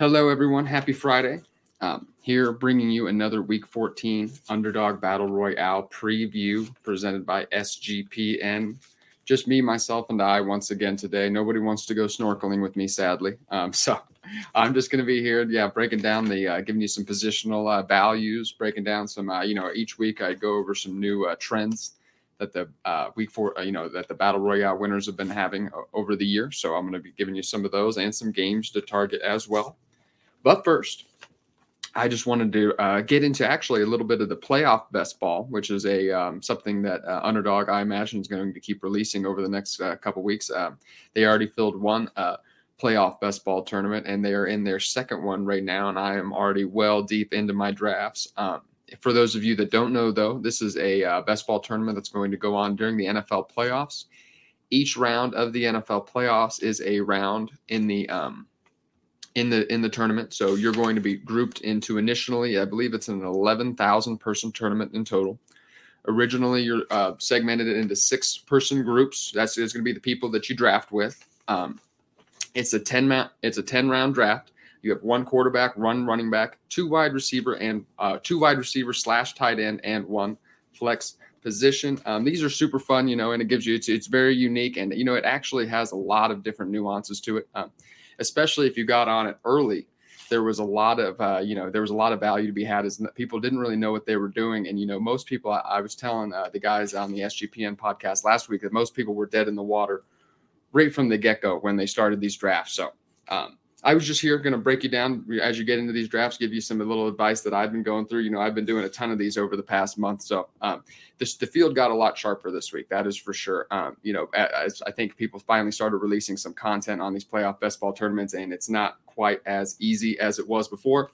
Hello, everyone. Happy Friday. Um, here bringing you another Week 14 Underdog Battle Royale preview presented by SGPN. Just me, myself, and I once again today. Nobody wants to go snorkeling with me, sadly. Um, so I'm just going to be here, yeah, breaking down the, uh, giving you some positional uh, values, breaking down some, uh, you know, each week I go over some new uh, trends that the uh, week four, uh, you know, that the battle royale winners have been having over the year. So I'm going to be giving you some of those and some games to target as well. But first, I just wanted to uh, get into actually a little bit of the playoff best ball, which is a um, something that uh, Underdog I imagine is going to keep releasing over the next uh, couple weeks. Um, they already filled one uh, playoff best ball tournament, and they are in their second one right now. And I am already well deep into my drafts. Um, for those of you that don't know, though, this is a uh, best ball tournament that's going to go on during the NFL playoffs. Each round of the NFL playoffs is a round in the um, in the in the tournament. So you're going to be grouped into initially, I believe it's an 11,000 person tournament in total. Originally, you're uh, segmented into six person groups. That's going to be the people that you draft with. Um, it's a 10 ma- it's a 10 round draft. You have one quarterback, one running back, two wide receiver, and uh, two wide receiver slash tight end, and one flex position. Um, these are super fun, you know, and it gives you it's, it's very unique, and you know it actually has a lot of different nuances to it. Um, especially if you got on it early there was a lot of uh, you know there was a lot of value to be had as people didn't really know what they were doing. And you know most people i, I was telling uh, the guys on the sgpn podcast last week that most people were dead in the water right from the get-go when they started these drafts. So um, I was just here going to break you down as you get into these drafts, give you some little advice that I've been going through. You know, I've been doing a ton of these over the past month. So um, this, the field got a lot sharper this week. That is for sure. Um, you know, as I think people finally started releasing some content on these playoff best ball tournaments, and it's not quite as easy as it was before.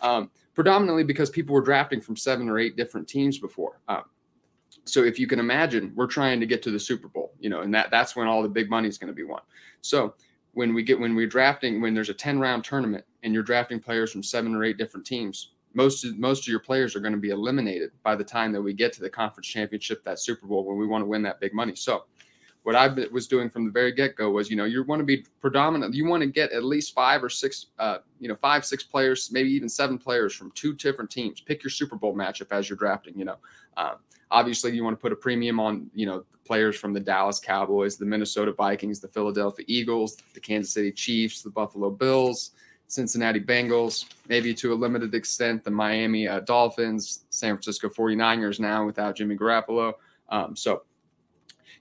Um, predominantly because people were drafting from seven or eight different teams before. Um, so if you can imagine, we're trying to get to the Super Bowl, you know, and that that's when all the big money is going to be won. So when we get when we're drafting when there's a 10 round tournament and you're drafting players from seven or eight different teams most of most of your players are going to be eliminated by the time that we get to the conference championship that super bowl when we want to win that big money. So what i was doing from the very get-go was you know you want to be predominant you want to get at least five or six uh, you know five six players maybe even seven players from two different teams. Pick your super bowl matchup as you're drafting you know um, obviously you want to put a premium on you know players from the Dallas Cowboys, the Minnesota Vikings, the Philadelphia Eagles, the Kansas City Chiefs, the Buffalo Bills, Cincinnati Bengals, maybe to a limited extent the Miami uh, Dolphins, San Francisco 49ers now without Jimmy Garoppolo. Um, so,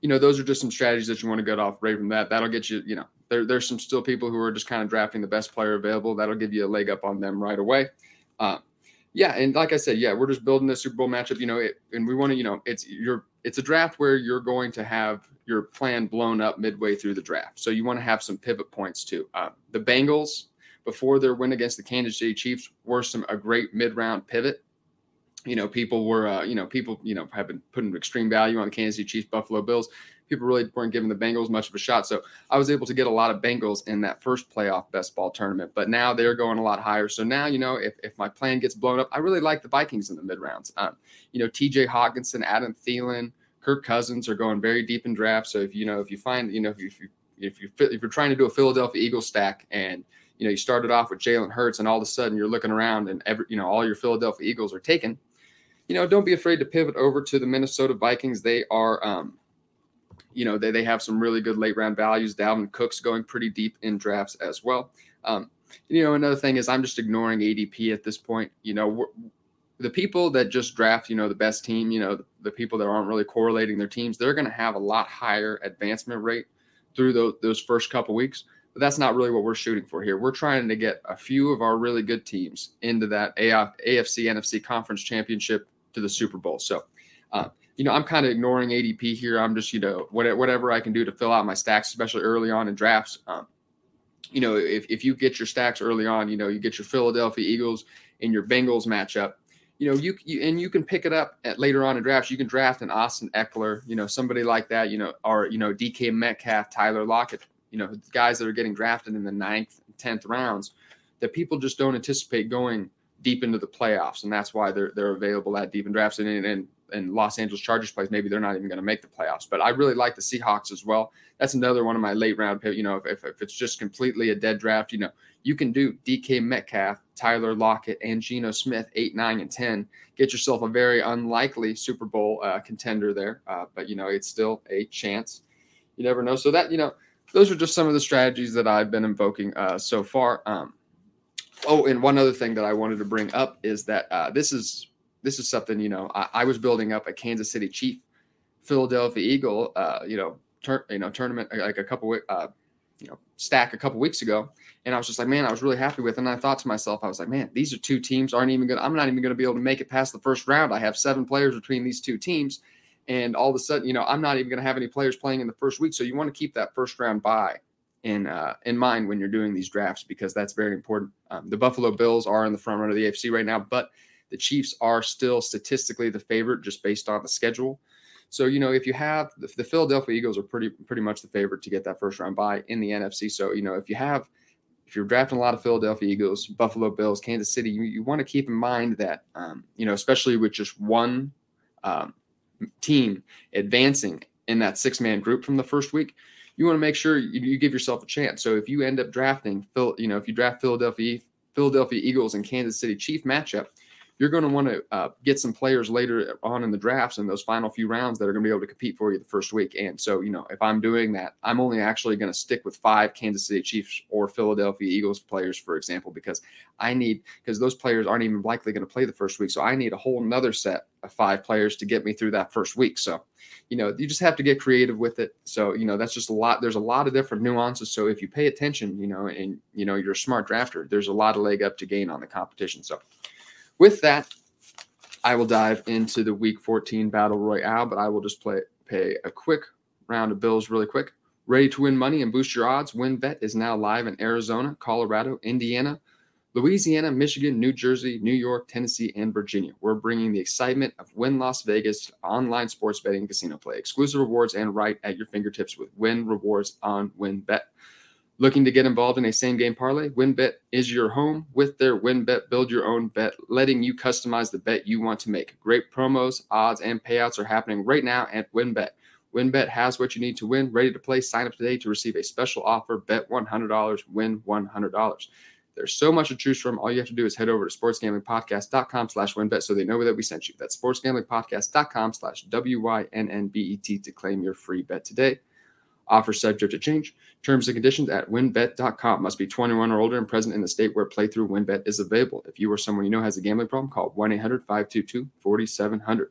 you know, those are just some strategies that you want to get off right from that. That'll get you, you know, there, there's some still people who are just kind of drafting the best player available. That'll give you a leg up on them right away. Um, yeah, and like I said, yeah, we're just building a Super Bowl matchup, you know, it, and we want to, you know, it's you're it's a draft where you're going to have your plan blown up midway through the draft. So you want to have some pivot points too. Uh, the Bengals before their win against the Kansas City Chiefs were some a great mid round pivot. You know, people were, uh, you know, people, you know, have been putting extreme value on the Kansas City Chiefs, Buffalo Bills people really weren't giving the Bengals much of a shot. So I was able to get a lot of Bengals in that first playoff best ball tournament. But now they're going a lot higher. So now, you know, if, if my plan gets blown up, I really like the Vikings in the mid rounds. Um, you know, TJ Hockenson, Adam Thielen, Kirk Cousins are going very deep in drafts. So if you know, if you find, you know, if you if you if you if you're trying to do a Philadelphia Eagles stack and you know you started off with Jalen Hurts and all of a sudden you're looking around and every you know all your Philadelphia Eagles are taken, you know, don't be afraid to pivot over to the Minnesota Vikings. They are um, you know, they, they have some really good late round values. Dalvin Cook's going pretty deep in drafts as well. Um, you know, another thing is I'm just ignoring ADP at this point. You know, the people that just draft, you know, the best team, you know, the, the people that aren't really correlating their teams, they're going to have a lot higher advancement rate through those, those first couple weeks. But that's not really what we're shooting for here. We're trying to get a few of our really good teams into that AFC NFC conference championship to the Super Bowl. So, uh, you know, I'm kind of ignoring ADP here. I'm just, you know, whatever I can do to fill out my stacks, especially early on in drafts. Um, you know, if, if you get your stacks early on, you know, you get your Philadelphia Eagles and your Bengals matchup, you know, you, you and you can pick it up at later on in drafts. You can draft an Austin Ekeler, you know, somebody like that, you know, or you know, DK Metcalf, Tyler Lockett, you know, guys that are getting drafted in the ninth, tenth rounds that people just don't anticipate going deep into the playoffs, and that's why they're they're available that deep in drafts. And and, and Los Angeles Chargers plays, maybe they're not even going to make the playoffs. But I really like the Seahawks as well. That's another one of my late round. You know, if, if it's just completely a dead draft, you know, you can do DK Metcalf, Tyler Lockett, and Geno Smith, eight, nine, and ten. Get yourself a very unlikely Super Bowl uh, contender there, uh, but you know it's still a chance. You never know. So that you know, those are just some of the strategies that I've been invoking uh, so far. Um, oh, and one other thing that I wanted to bring up is that uh, this is this is something you know I, I, was building up a Kansas City Chief, Philadelphia Eagle, uh, you know, tur- you know tournament like a couple uh, you know stack a couple weeks ago, and I was just like, man, I was really happy with, it. and I thought to myself, I was like, man, these are two teams aren't even gonna, I'm not even gonna be able to make it past the first round. I have seven players between these two teams, and all of a sudden, you know, I'm not even gonna have any players playing in the first week. So you want to keep that first round bye in uh, in mind when you're doing these drafts because that's very important. Um, the Buffalo Bills are in the front run of the AFC right now, but the Chiefs are still statistically the favorite just based on the schedule. So you know if you have the, Philadelphia Eagles are pretty pretty much the favorite to get that first round bye in the NFC. So you know if you have if you're drafting a lot of Philadelphia Eagles, Buffalo Bills, Kansas City, you, you want to keep in mind that um, you know especially with just one um, team advancing in that six man group from the first week, you want to make sure you, you, give yourself a chance. So if you end up drafting Phil, you know, if you draft Philadelphia Philadelphia Eagles and Kansas City Chief matchup, you're going to want to uh, get some players later on in the drafts in those final few rounds that are going to be able to compete for you the first week. And so, you know, if I'm doing that, I'm only actually going to stick with five Kansas City Chiefs or Philadelphia Eagles players, for example, because I need because those players aren't even likely going to play the first week. So I need a whole another set of five players to get me through that first week. So, you know, you just have to get creative with it. So, you know, that's just a lot. There's a lot of different nuances. So if you pay attention, you know, and you know you're a smart drafter, there's a lot of leg up to gain on the competition. So with that, I will dive into the Week 14 Battle Royale, but I will just play pay a quick round of bills really quick. Ready to win money and boost your odds? WynnBET is now live in Arizona, Colorado, Indiana, Louisiana, Michigan, New Jersey, New York, Tennessee, and Virginia. We're bringing the excitement of Wynn Las Vegas online sports betting casino play. Exclusive rewards and right at your fingertips with Wynn Rewards on WynnBET. Looking to get involved in a same game parlay? WynnBET is your home. With their WynnBET Build Your Own Bet, letting you customize the bet you want to make. Great promos, odds, and payouts are happening right now at WynnBET. WynnBET has what you need to win. Ready to play? Sign up today to receive a special offer. Bet $100, win $100. There's so much to choose from. All you have to do is head over to sportsgamblingpodcast.com slash wynnbet so they know that we sent you. That's sportsgamblingpodcast.com slash W-Y-N-N-B-E-T to claim your free bet today. Offer subject to change. Terms and conditions at wynnbet.com. Must be 21 or older and present in the state where playthrough WynnBET is available. If you or someone you know has a gambling problem, call 1 800 522 4700.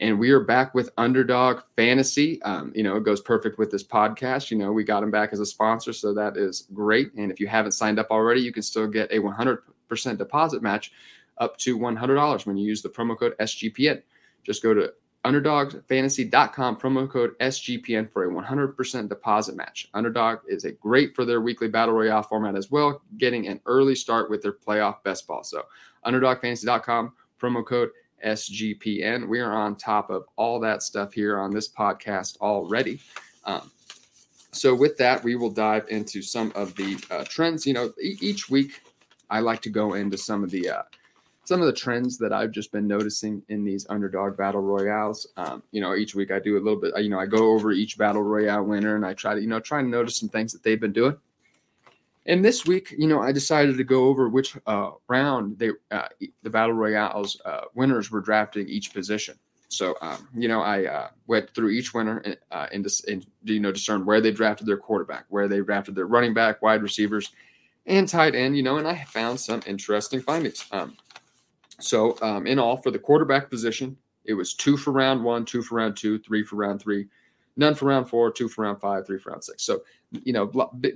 And we are back with Underdog Fantasy. Um, you know, it goes perfect with this podcast. You know, we got them back as a sponsor, so that is great. And if you haven't signed up already, you can still get a 100% deposit match up to $100 when you use the promo code SGPN. Just go to underdogfantasy.com promo code SGPN for a 100% deposit match. Underdog is a great for their weekly battle royale format as well, getting an early start with their playoff best ball. So, underdogfantasy.com promo code SGPN. We are on top of all that stuff here on this podcast already. Um, so, with that, we will dive into some of the uh, trends. You know, e- each week I like to go into some of the uh, some of the trends that I've just been noticing in these underdog battle royales. Um, you know, each week I do a little bit. You know, I go over each battle royale winner and I try to you know try and notice some things that they've been doing. And this week, you know, I decided to go over which uh, round they uh, the battle royales uh, winners were drafting each position. So, um, you know, I uh, went through each winner and, uh, and, and you know discern where they drafted their quarterback, where they drafted their running back, wide receivers, and tight end. You know, and I found some interesting findings. Um, so, um, in all, for the quarterback position, it was two for round one, two for round two, three for round three, none for round four, two for round five, three for round six. So, you know,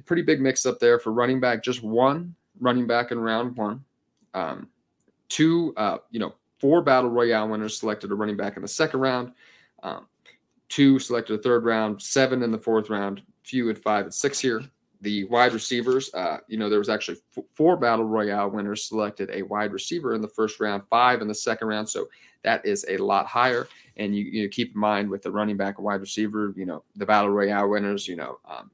pretty big mix up there for running back. Just one running back in round one. Um, two, uh, you know, four battle royale winners selected a running back in the second round. Um, two selected a third round, seven in the fourth round, few at five and six here. The wide receivers, uh, you know, there was actually f- four battle royale winners selected a wide receiver in the first round, five in the second round. So that is a lot higher. And you, you keep in mind with the running back and wide receiver, you know, the battle royale winners, you know, um,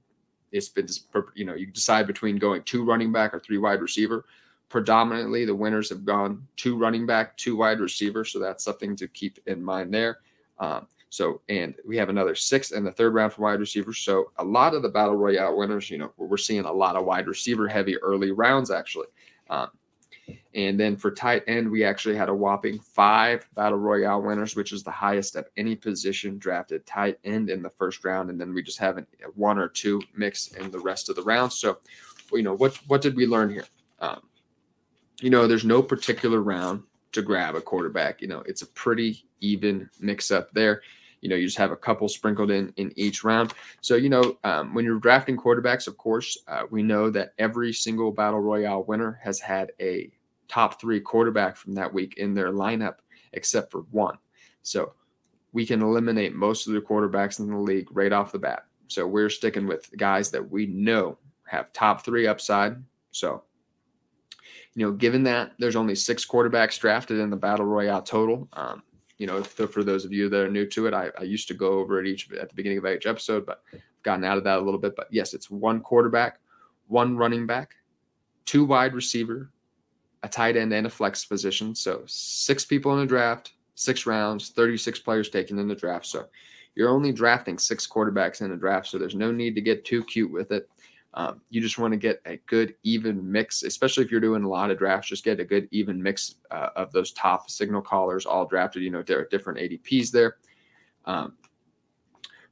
it's been, you know, you decide between going two running back or three wide receiver. Predominantly, the winners have gone two running back, two wide receiver. So that's something to keep in mind there. Um, so, and we have another six in the third round for wide receivers. So, a lot of the battle royale winners, you know, we're seeing a lot of wide receiver heavy early rounds actually. Um, and then for tight end, we actually had a whopping five battle royale winners, which is the highest of any position drafted tight end in the first round. And then we just have one or two mix in the rest of the rounds. So, you know, what what did we learn here? Um, you know, there's no particular round to grab a quarterback. You know, it's a pretty even mix up there you know you just have a couple sprinkled in in each round. So you know um, when you're drafting quarterbacks of course uh, we know that every single battle royale winner has had a top three quarterback from that week in their lineup except for one. So we can eliminate most of the quarterbacks in the league right off the bat. So we're sticking with guys that we know have top three upside. So you know given that there's only six quarterbacks drafted in the battle royale total um, you know, for those of you that are new to it, I, I used to go over it each at the beginning of each episode, but I've gotten out of that a little bit. But yes, it's one quarterback, one running back, two wide receiver, a tight end, and a flex position. So six people in the draft, six rounds, 36 players taken in the draft. So you're only drafting six quarterbacks in a draft. So there's no need to get too cute with it. Um, you just want to get a good even mix, especially if you're doing a lot of drafts. Just get a good even mix uh, of those top signal callers, all drafted. You know, there are different ADPs there. Um,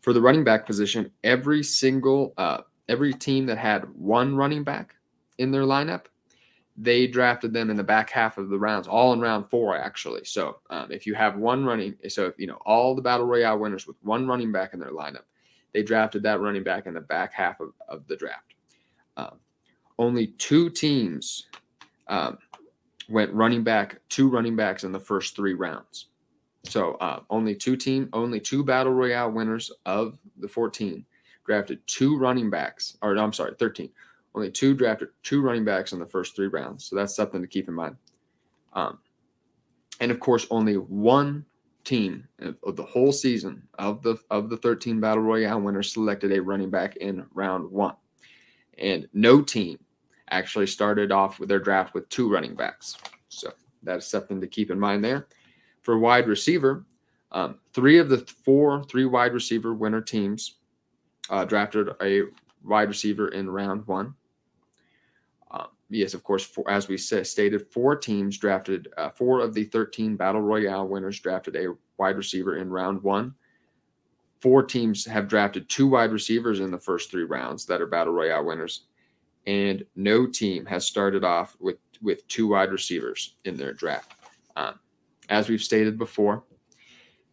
for the running back position, every single uh, every team that had one running back in their lineup, they drafted them in the back half of the rounds, all in round four actually. So um, if you have one running, so if, you know all the battle royale winners with one running back in their lineup, they drafted that running back in the back half of, of the draft. Um, only two teams um, went running back, two running backs in the first three rounds. So uh, only two team, only two battle royale winners of the 14 drafted two running backs, or no, I'm sorry, 13. Only two drafted two running backs in the first three rounds. So that's something to keep in mind. Um, and of course, only one team of the whole season of the of the 13 battle royale winners selected a running back in round one. And no team actually started off with their draft with two running backs. So that's something to keep in mind there. For wide receiver um, three of the four three wide receiver winner teams uh, drafted a wide receiver in round one yes, of course, for, as we stated, four teams drafted, uh, four of the 13 Battle Royale winners drafted a wide receiver in round one. Four teams have drafted two wide receivers in the first three rounds that are Battle Royale winners. And no team has started off with, with two wide receivers in their draft. Um, as we've stated before,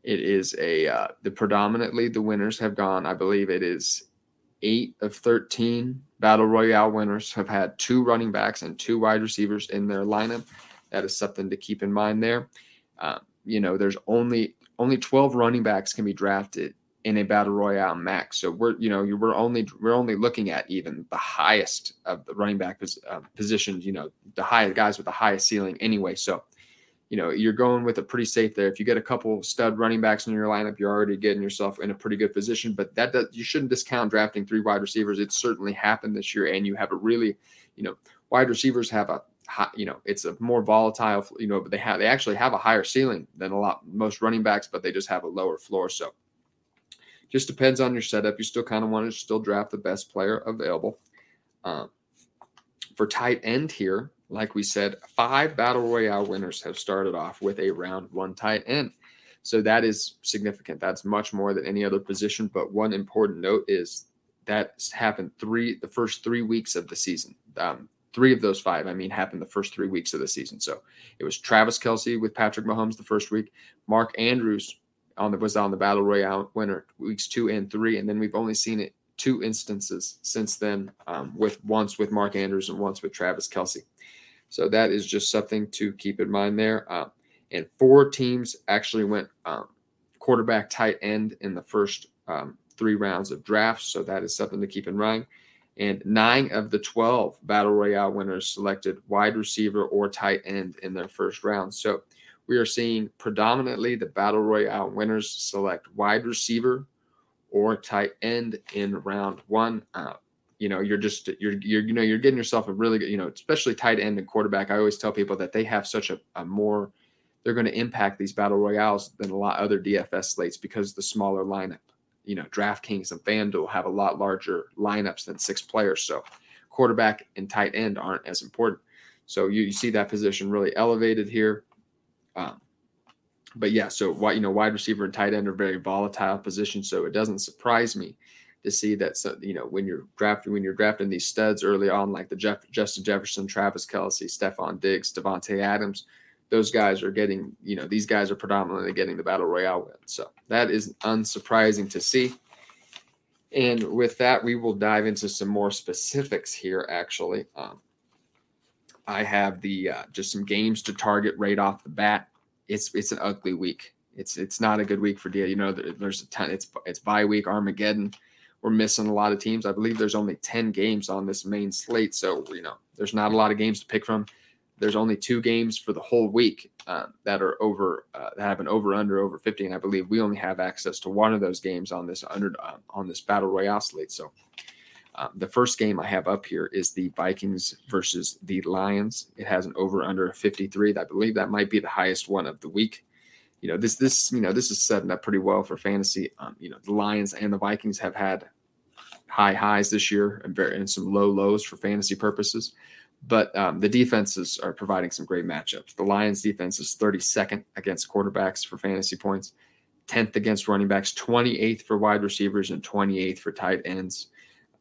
it is a uh, the predominantly the winners have gone. I believe it is eight of 13 battle royale winners have had two running backs and two wide receivers in their lineup. That is something to keep in mind there. Um, you know, there's only only 12 running backs can be drafted in a battle royale max. So we're you know we're only we're only looking at even the highest of the running back pos, uh, positions. You know, the highest guys with the highest ceiling anyway. So you know, you're going with a pretty safe there. If you get a couple stud running backs in your lineup, you're already getting yourself in a pretty good position. But that does, you shouldn't discount drafting three wide receivers. It certainly happened this year, and you have a really, you know, wide receivers have a high, you know, it's a more volatile, you know, but they have they actually have a higher ceiling than a lot most running backs, but they just have a lower floor. So just depends on your setup. You still kind of want to still draft the best player available. Um, for tight end here, like we said, five battle royale winners have started off with a round one tight end. So that is significant. That's much more than any other position. But one important note is that happened three the first three weeks of the season. Um, three of those five, I mean, happened the first three weeks of the season. So it was Travis Kelce with Patrick Mahomes the first week, Mark Andrews on the was on the battle royale winner weeks two and three, and then we've only seen it two instances since then, um, with once with Mark Andrews and once with Travis Kelce. So that is just something to keep in mind there. Uh, and four teams actually went um, quarterback tight end in the first um, three rounds of drafts. So that is something to keep in mind. And nine of the 12 Battle Royale winners selected wide receiver or tight end in their first round. So we are seeing predominantly the Battle Royale winners select wide receiver or tight end in round one. Uh, you know, you're just you're you're you know you're getting yourself a really good you know, especially tight end and quarterback. I always tell people that they have such a, a more they're going to impact these battle royales than a lot other DFS slates because the smaller lineup. You know, DraftKings and FanDuel have a lot larger lineups than six players, so quarterback and tight end aren't as important. So you, you see that position really elevated here. Um, but yeah, so why you know wide receiver and tight end are very volatile positions, so it doesn't surprise me to see that so, you know when you're drafting when you're drafting these studs early on, like the Jeff, Justin Jefferson, Travis Kelce, Stefon Diggs, Davante Adams those guys are getting, you know, these guys are predominantly getting the battle royale win. So that is unsurprising to see. And with that, we will dive into some more specifics here. Actually, um, I have the uh, just some games to target right off the bat. It's it's an ugly week. It's it's not a good week for deal. You know, there's a ton. It's it's bye week, Armageddon. We're missing a lot of teams. I believe there's only ten games on this main slate, so you know there's not a lot of games to pick from there's only two games for the whole week uh, that are over uh, that have an over under over 50 and i believe we only have access to one of those games on this under uh, on this battle royale slate so um, the first game i have up here is the vikings versus the lions. It has an over under 53 i believe that might be the highest one of the week. You know this this you know this is setting up pretty well for fantasy. Um, you know the lions and the vikings have had high highs this year and, very, and some low lows for fantasy purposes. But um, the defenses are providing some great matchups. The Lions defense is 32nd against quarterbacks for fantasy points, 10th against running backs, 28th for wide receivers, and 28th for tight ends.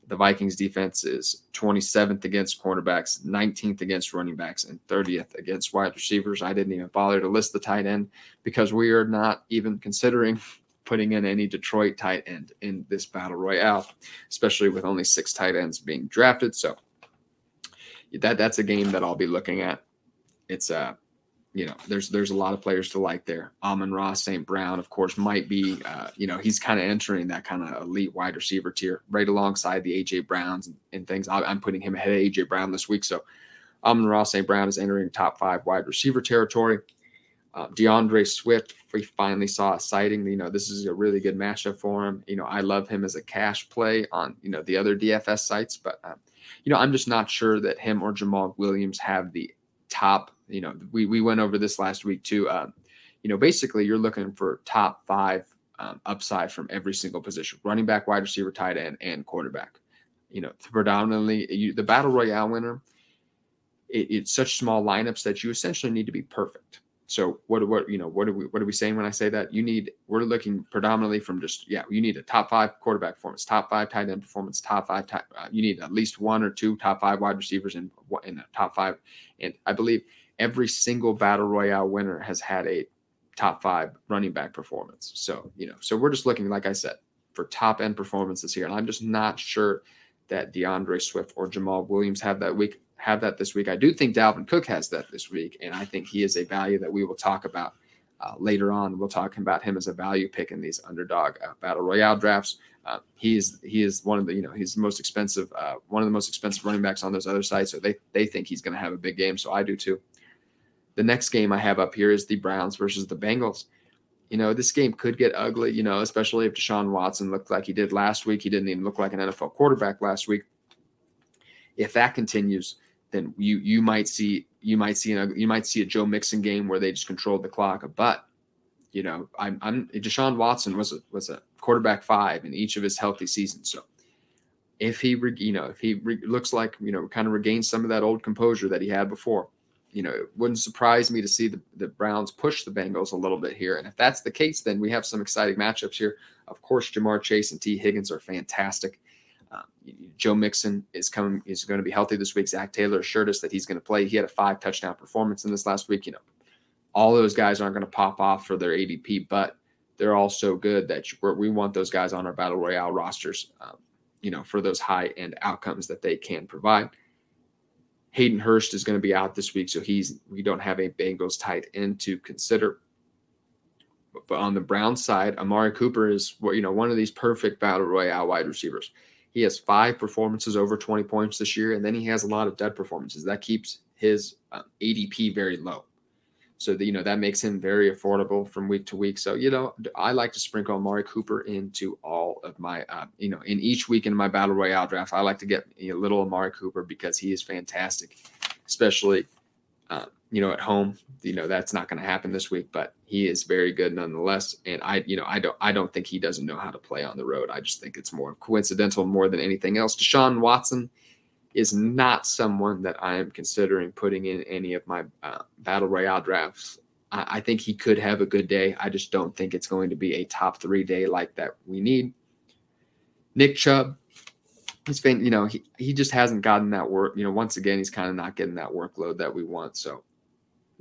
The Vikings defense is 27th against cornerbacks, 19th against running backs, and 30th against wide receivers. I didn't even bother to list the tight end because we are not even considering putting in any Detroit tight end in this battle royale, especially with only six tight ends being drafted. So that that's a game that I'll be looking at. It's uh you know, there's there's a lot of players to like there. Amon-Ra, St. Brown, of course, might be uh, you know, he's kind of entering that kind of elite wide receiver tier right alongside the AJ Browns and, and things. I, am putting him ahead of AJ Brown this week. So Amon-Ra, St. Brown is entering top five wide receiver territory. Uh, D'Andre Swift, we finally saw a sighting. You know, this is a really good matchup for him. You know, I love him as a cash play on you know the other DFS sites, but uh, you know, I'm just not sure that him or Jamaal Williams have the top. You know, we we went over this last week too. Um, you know, basically, you're looking for top five um, upside from every single position: running back, wide receiver, tight end, and quarterback. You know, predominantly you, the battle royale winner. It, it's such small lineups that you essentially need to be perfect. So what what you know what are we what are we saying when I say that? You need we're looking predominantly from just yeah you need a top five quarterback performance, top five tight end performance, top five. Top, uh, you need at least one or two top five wide receivers in in the top five, and I believe every single battle royale winner has had a top five running back performance. So you know so we're just looking like I said for top end performances here, and I'm just not sure that D'Andre Swift or Jamaal Williams have that week have that this week. I do think Dalvin Cook has that this week, and I think he is a value that we will talk about uh, later on. We'll talk about him as a value pick in these underdog uh, battle royale drafts. Uh, he is he is one of the you know he's the most expensive uh, one of the most expensive running backs on those other sites. So they they think he's going to have a big game. So I do too. The next game I have up here is the Browns versus the Bengals. You know, this game could get ugly, you know, especially if Deshaun Watson looked like he did last week. He didn't even look like an NFL quarterback last week. If that continues, then you you might see you might see a, you might see a Joe Mixon game where they just controlled the clock. But you know, I'm, I'm Deshaun Watson was a, was a quarterback five in each of his healthy seasons. So if he you know if he re, looks like you know kind of regains some of that old composure that he had before, you know, it wouldn't surprise me to see the, the Browns push the Bengals a little bit here. And if that's the case, then we have some exciting matchups here. Of course, Ja'Marr Chase and Tee Higgins are fantastic. Um, Joe Mixon is coming is going to be healthy this week. Zac Taylor assured us that he's going to play. He had a five touchdown performance in this last week. You know, all those guys aren't going to pop off for their ADP, but they're all so good that we want those guys on our battle royale rosters. Um, you know, for those high end outcomes that they can provide. Hayden Hurst is going to be out this week, so he's we don't have a Bengals tight end to consider. But on the Brown side, Amari Cooper is you know one of these perfect battle royale wide receivers He has five performances over 20 points this year, and then he has a lot of dead performances. That keeps his um, ADP very low. So that you know that makes him very affordable from week to week. So you know I like to sprinkle Amari Cooper into all of my uh, you know in each week in my battle royale draft. I like to get a little Amari Cooper because he is fantastic, especially uh, you know at home. You know that's not going to happen this week, but he is very good nonetheless. And I you know I don't I don't think he doesn't know how to play on the road. I just think it's more coincidental more than anything else. Deshaun Watson is not someone that I am considering putting in any of my uh, battle royale drafts. I, I, think he could have a good day. I just don't think it's going to be a top three day like that we need. Nick Chubb, he's been, you know, he, he just hasn't gotten that work. You know, once again, he's kind of not getting that workload that we want. So,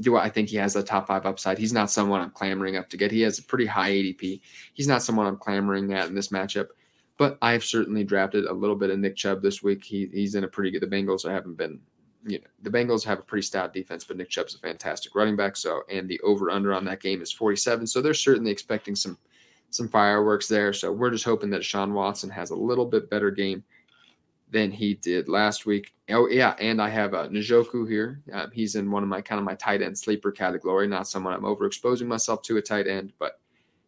do I think he has a top five upside? He's not someone I'm clamoring up to get. He has a pretty high ADP. He's not someone I'm clamoring at in this matchup. But I've certainly drafted a little bit of Nick Chubb this week. He, he's in a pretty good. The Bengals haven't been, you know, the Bengals have a pretty stout defense, but Nick Chubb's a fantastic running back. So, and the over under on that game is 47. So they're certainly expecting some some fireworks there. So we're just hoping that Sean Watson has a little bit better game than he did last week. Oh yeah, and I have uh, Njoku here. Uh, he's in one of my kind of my tight end sleeper category. Not someone I'm overexposing myself to a tight end, but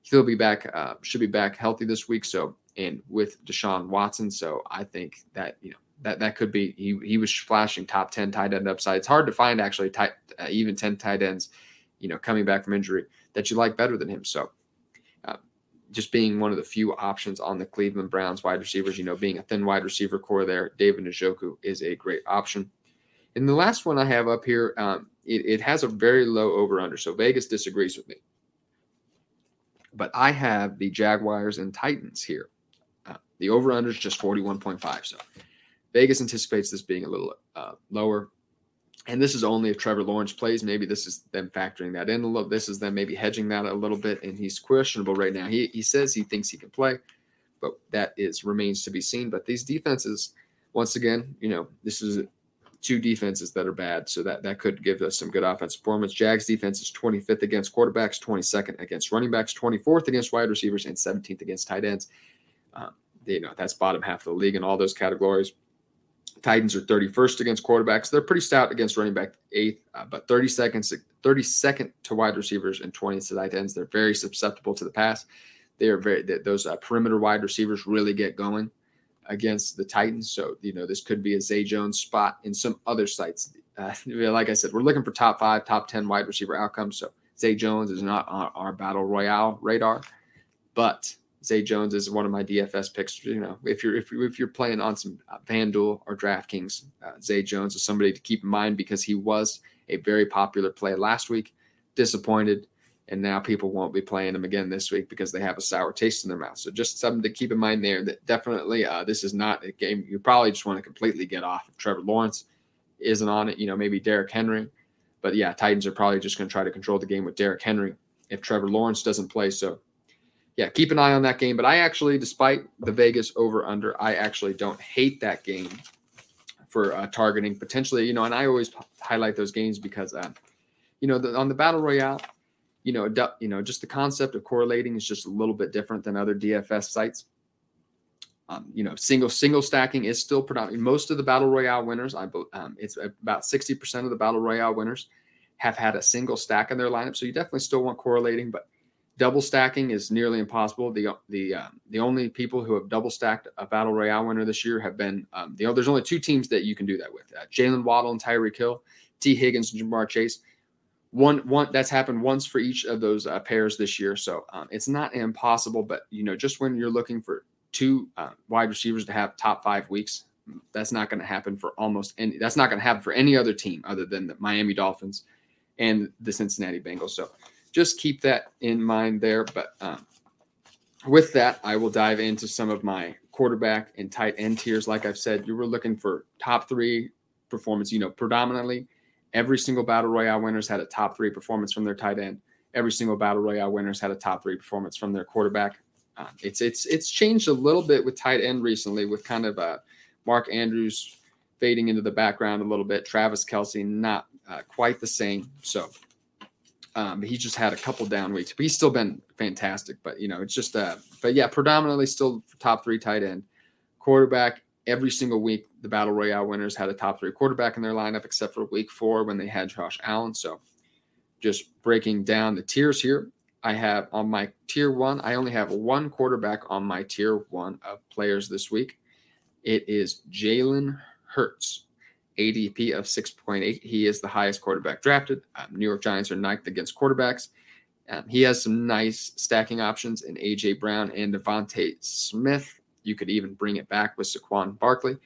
he'll be back. Uh, should be back healthy this week. So and with Deshaun Watson. So I think that you know that that could be he he was flashing top ten tight end upside. It's hard to find actually tight uh, even ten tight ends, you know, coming back from injury that you like better than him. So. Uh, just being one of the few options on the Cleveland Browns wide receivers, you know, being a thin wide receiver core there, David Njoku is a great option. And the last one I have up here, um, it, it has a very low over under. So Vegas disagrees with me. But I have the Jaguars and Titans here. The over under is just 41.5. So Vegas anticipates this being a little uh, lower. And this is only if Trevor Lawrence plays. Maybe this is them factoring that in a little. This is them maybe hedging that a little bit. And he's questionable right now. He, he says he thinks he can play, but that is remains to be seen. But these defenses, once again, you know, this is two defenses that are bad. So that, that could give us some good offensive performance. Jags defense is 25th against quarterbacks, 22nd against running backs, 24th against wide receivers, and 17th against tight ends. Um, you know that's bottom half of the league in all those categories. Titans are 31st against quarterbacks. They're pretty stout against running back eighth, uh, but 30 seconds, 32nd to wide receivers and 20th to tight ends. They're very susceptible to the pass. They are very those uh, perimeter wide receivers really get going against the Titans. So you know this could be a Zay Jones spot in some other sites. Uh, like I said, we're looking for top five, top ten wide receiver outcomes. So Zay Jones is not on our battle royale radar, but Zay Jones is one of my DFS picks. You know, if you're if, if you're playing on some uh, FanDuel or DraftKings, uh, Zay Jones is somebody to keep in mind because he was a very popular play last week. Disappointed, and now people won't be playing him again this week because they have a sour taste in their mouth. So just something to keep in mind there. That definitely, uh, this is not a game you probably just want to completely get off if Trevor Lawrence isn't on it. You know, maybe Derrick Henry, but yeah, Titans are probably just going to try to control the game with Derrick Henry if Trevor Lawrence doesn't play. So yeah, keep an eye on that game. But I actually, despite the Vegas over under, I actually don't hate that game for uh, targeting potentially. You know, and I always highlight those games because, uh, you know, the, on the battle royale, you know, you know, just the concept of correlating is just a little bit different than other DFS sites. Um, you know, single single stacking is still predominant. Most of the battle royale winners, I um, it's about sixty percent of the battle royale winners have had a single stack in their lineup. So you definitely still want correlating, but double stacking is nearly impossible. The the uh, the only people who have double stacked a battle royale winner this year have been um, the there's only two teams that you can do that with: uh, Jaylen Waddle and Tyreek Hill, Tee Higgins and Ja'Marr Chase. One one that's happened once for each of those uh, pairs this year, so um, it's not impossible. But you know, just when you're looking for two uh, wide receivers to have top five weeks, that's not going to happen for almost any. That's not going to happen for any other team other than the Miami Dolphins and the Cincinnati Bengals. So just keep that in mind there. But um, with that, I will dive into some of my quarterback and tight end tiers. Like I've said, you were looking for top three performance. You know, predominantly every single battle royale winners had a top three performance from their tight end. Every single battle royale winners had a top three performance from their quarterback. Uh, it's it's it's changed a little bit with tight end recently, with kind of uh, Mark Andrews fading into the background a little bit. Travis Kelce not uh, quite the same. So um, he's just had a couple down weeks, but he's still been fantastic. But you know, it's just uh, but yeah, predominantly still top three tight end quarterback. Every single week, the Battle Royale winners had a top three quarterback in their lineup, except for week four when they had Josh Allen. So, just breaking down the tiers here, I have on my tier one, I only have one quarterback on my tier one of players this week. It is Jalen Hurts, ADP of 6.8. He is the highest quarterback drafted. Um, New York Giants are ninth against quarterbacks. Um, he has some nice stacking options in AJ Brown and DeVonta Smith. You could even bring it back with Saquon Barkley.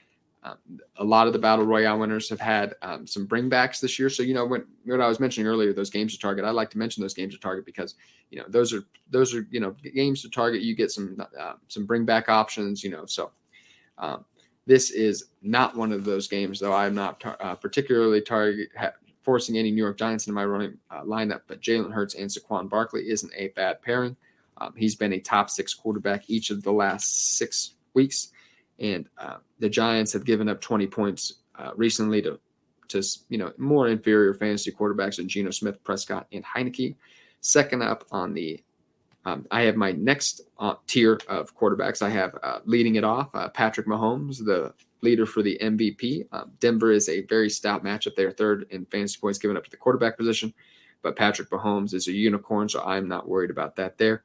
Um, a lot of the battle royale winners have had um, some bringbacks this year. So you know when what I was mentioning earlier, those games to target. I like to mention those games to target because you know those are those are you know games to target. You get some uh, some bringback options. You know so. Um, this is not one of those games, though. I'm not tar- uh, particularly target ha- forcing any New York Giants into my running uh, lineup, but Jalen Hurts and Saquon Barkley isn't a bad pairing. Um, he's been a top six quarterback each of the last six weeks, and uh, the Giants have given up 20 points uh, recently to to you know more inferior fantasy quarterbacks than Geno Smith, Prescott, and Heinicke. Second up on the um, I have my next uh, tier of quarterbacks. I have uh, leading it off uh, Patrick Mahomes, the leader for the MVP. Um, Denver is a very stout matchup. They're third in fantasy points given up to the quarterback position, but Patrick Mahomes is a unicorn, so I'm not worried about that there.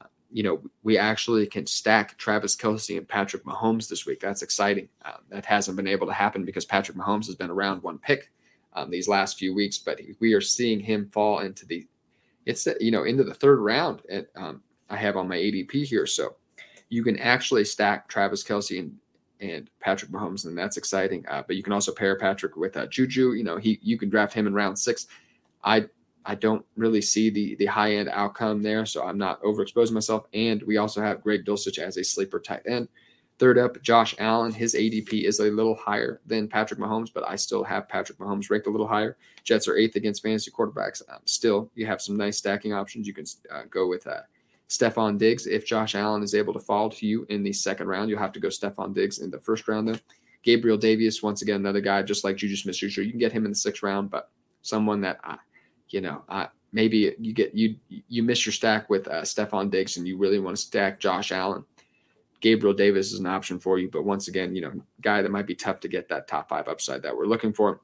Uh, you know, we actually can stack Travis Kelce and Patrick Mahomes this week. That's exciting. Uh, that hasn't been able to happen because Patrick Mahomes has been around one pick um, these last few weeks, but we are seeing him fall into the it's you know into the third round. And um, I have on my ADP here, so you can actually stack Travis Kelce and and Patrick Mahomes, and that's exciting. Uh, but you can also pair Patrick with uh, Juju. You know, he you can draft him in round six. I I don't really see the the high end outcome there, so I'm not overexposing myself. And we also have Greg Dulcich as a sleeper tight end. Third up, Josh Allen. His ADP is a little higher than Patrick Mahomes, but I still have Patrick Mahomes ranked a little higher. Jets are eighth against fantasy quarterbacks. Um, still, you have some nice stacking options. You can uh, go with uh, Stefon Diggs. If Josh Allen is able to fall to you in the second round, you'll have to go Stefon Diggs in the first round, though. Gabriel Davis, once again, another guy just like Juju Smith Schuster. You can get him in the sixth round, but someone that, uh, you know, uh, maybe you get you you miss your stack with uh, Stefon Diggs and you really want to stack Josh Allen Gabriel Davis is an option for you. But once again, you know, guy that might be tough to get that top five upside that we're looking for.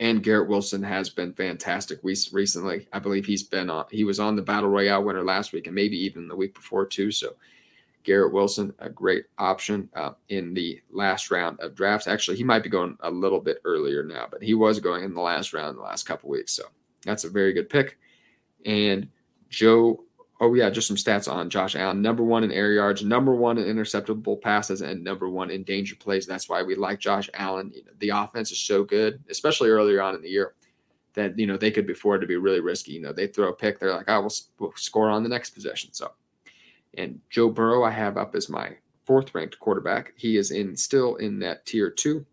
And Garrett Wilson has been fantastic recently. I believe he's been on, he was on the Battle Royale winner last week and maybe even the week before too. So Garrett Wilson, a great option uh, in the last round of drafts. Actually, he might be going a little bit earlier now, but he was going in the last round the last couple weeks. So that's a very good pick. And Joe Oh yeah, just some stats on Josh Allen. Number one in air yards, number one in interceptable passes, and number one in danger plays. That's why we like Josh Allen. The offense is so good, especially earlier on in the year, that you know they could afford to be really risky. You know, they throw a pick, they're like, "I will we'll score on the next possession." So, and Joe Burrow, I have up as my fourth ranked quarterback. He is in still in that tier two.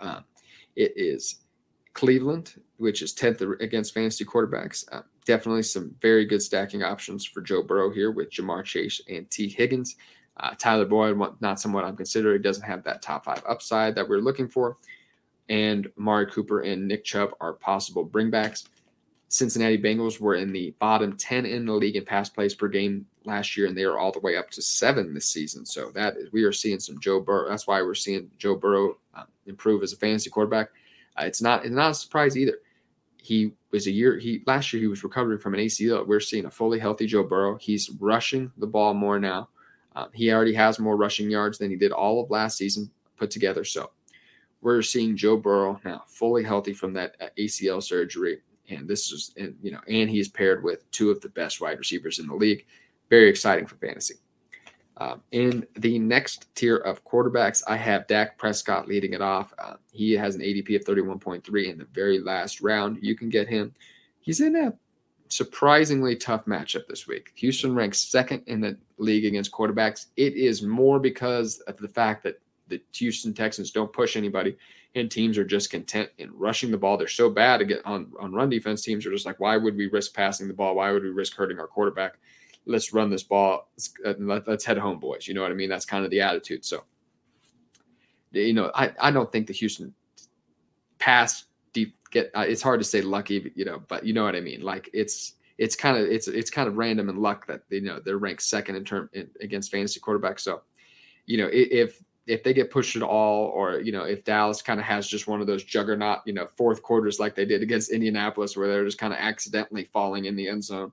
Um, it is Cleveland, which is tenth against fantasy quarterbacks. Uh, definitely some very good stacking options for Joe Burrow here with Ja'Marr Chase and Tee Higgins. Uh, Tyler Boyd, not someone I'm considering, doesn't have that top five upside that we're looking for. Amari Cooper and Nick Chubb are possible bringbacks. Cincinnati Bengals were in the bottom 10 in the league in pass plays per game last year, and they are all the way up to seven this season. So that is, we are seeing some Joe Burrow. That's why we're seeing Joe Burrow uh, improve as a fantasy quarterback. Uh, it's not it's not a surprise either he was a year he last year he was recovering from an ACL. We're seeing a fully healthy Joe Burrow. He's rushing the ball more now. Um, he already has more rushing yards than he did all of last season put together. So we're seeing Joe Burrow now fully healthy from that uh, ACL surgery, and this is and you know and he's paired with two of the best wide receivers in the league. Very exciting for fantasy. Um, in the next tier of quarterbacks, I have Dak Prescott leading it off. Uh, he has an ADP of 31.3 in the very last round. You can get him. He's in a surprisingly tough matchup this week. Houston ranks second in the league against quarterbacks. It is more because of the fact that the Houston Texans don't push anybody and teams are just content in rushing the ball. They're so bad to get on, on run defense. Teams are just like, why would we risk passing the ball? Why would we risk hurting our quarterback? Let's run this ball. Let's, let's head home, boys. You know what I mean? That's kind of the attitude. So, you know, I, I don't think the Houston pass deep get. Uh, it's hard to say lucky, you know, but you know what I mean. Like it's it's kind of it's it's kind of random and luck that you know they're ranked second in term in, against fantasy quarterbacks. So, you know, if if they get pushed at all, or you know, if Dallas kind of has just one of those juggernaut, you know, fourth quarters like they did against Indianapolis, where they're just kind of accidentally falling in the end zone,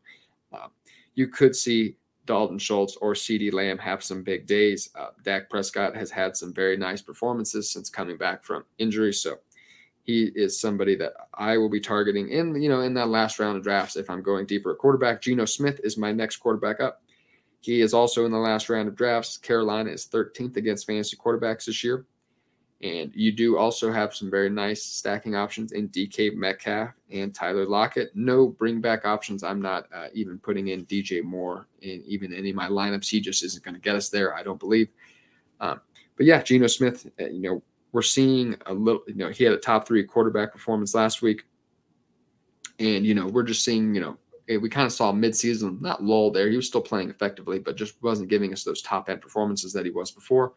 uh, you could see Dalton Schultz or CeeDee Lamb have some big days. Uh, Dak Prescott has had some very nice performances since coming back from injury, so he is somebody that I will be targeting in you know in that last round of drafts if I'm going deeper at quarterback. Geno Smith is my next quarterback up. He is also in the last round of drafts. Carolina is 13th against fantasy quarterbacks this year. And you do also have some very nice stacking options in DK Metcalf and Tyler Lockett. No bring back options. I'm not uh, even putting in DJ Moore in even any of my lineups. He just isn't going to get us there, I don't believe. Um, but yeah, Geno Smith, uh, you know, we're seeing a little, you know, he had a top three quarterback performance last week. And, you know, we're just seeing, you know, we kind of saw midseason, not lull there. He was still playing effectively, but just wasn't giving us those top end performances that he was before.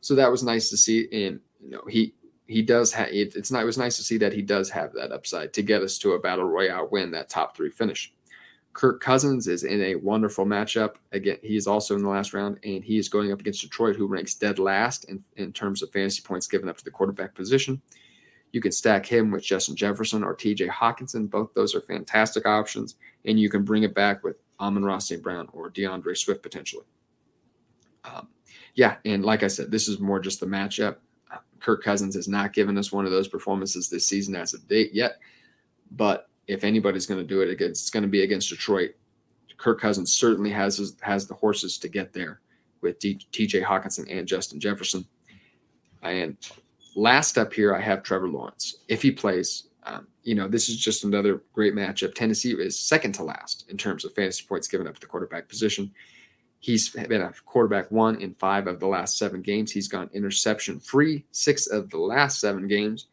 So that was nice to see. And, you know, he, he does have it, it's not, it was nice to see that he does have that upside to get us to a battle royale win, that top three finish. Kirk Cousins is in a wonderful matchup. Again, he is also in the last round, and he is going up against Detroit, who ranks dead last in, in terms of fantasy points given up to the quarterback position. You can stack him with Justin Jefferson or TJ Hockenson. Both those are fantastic options, and you can bring it back with Amon-Ra St. Brown or D'Andre Swift potentially. Um, yeah, and like I said, this is more just the matchup. Kirk Cousins has not given us one of those performances this season as of date yet, but if anybody's going to do it it's going to be against Detroit. Kirk Cousins certainly has has the horses to get there with T.J. Hockenson and Justin Jefferson. And last up here, I have Trevor Lawrence. If he plays, um, you know, this is just another great matchup. Tennessee is second to last in terms of fantasy points given up at the quarterback position. He's been a quarterback one in five of the last seven games. He's gone interception free six of the last seven games.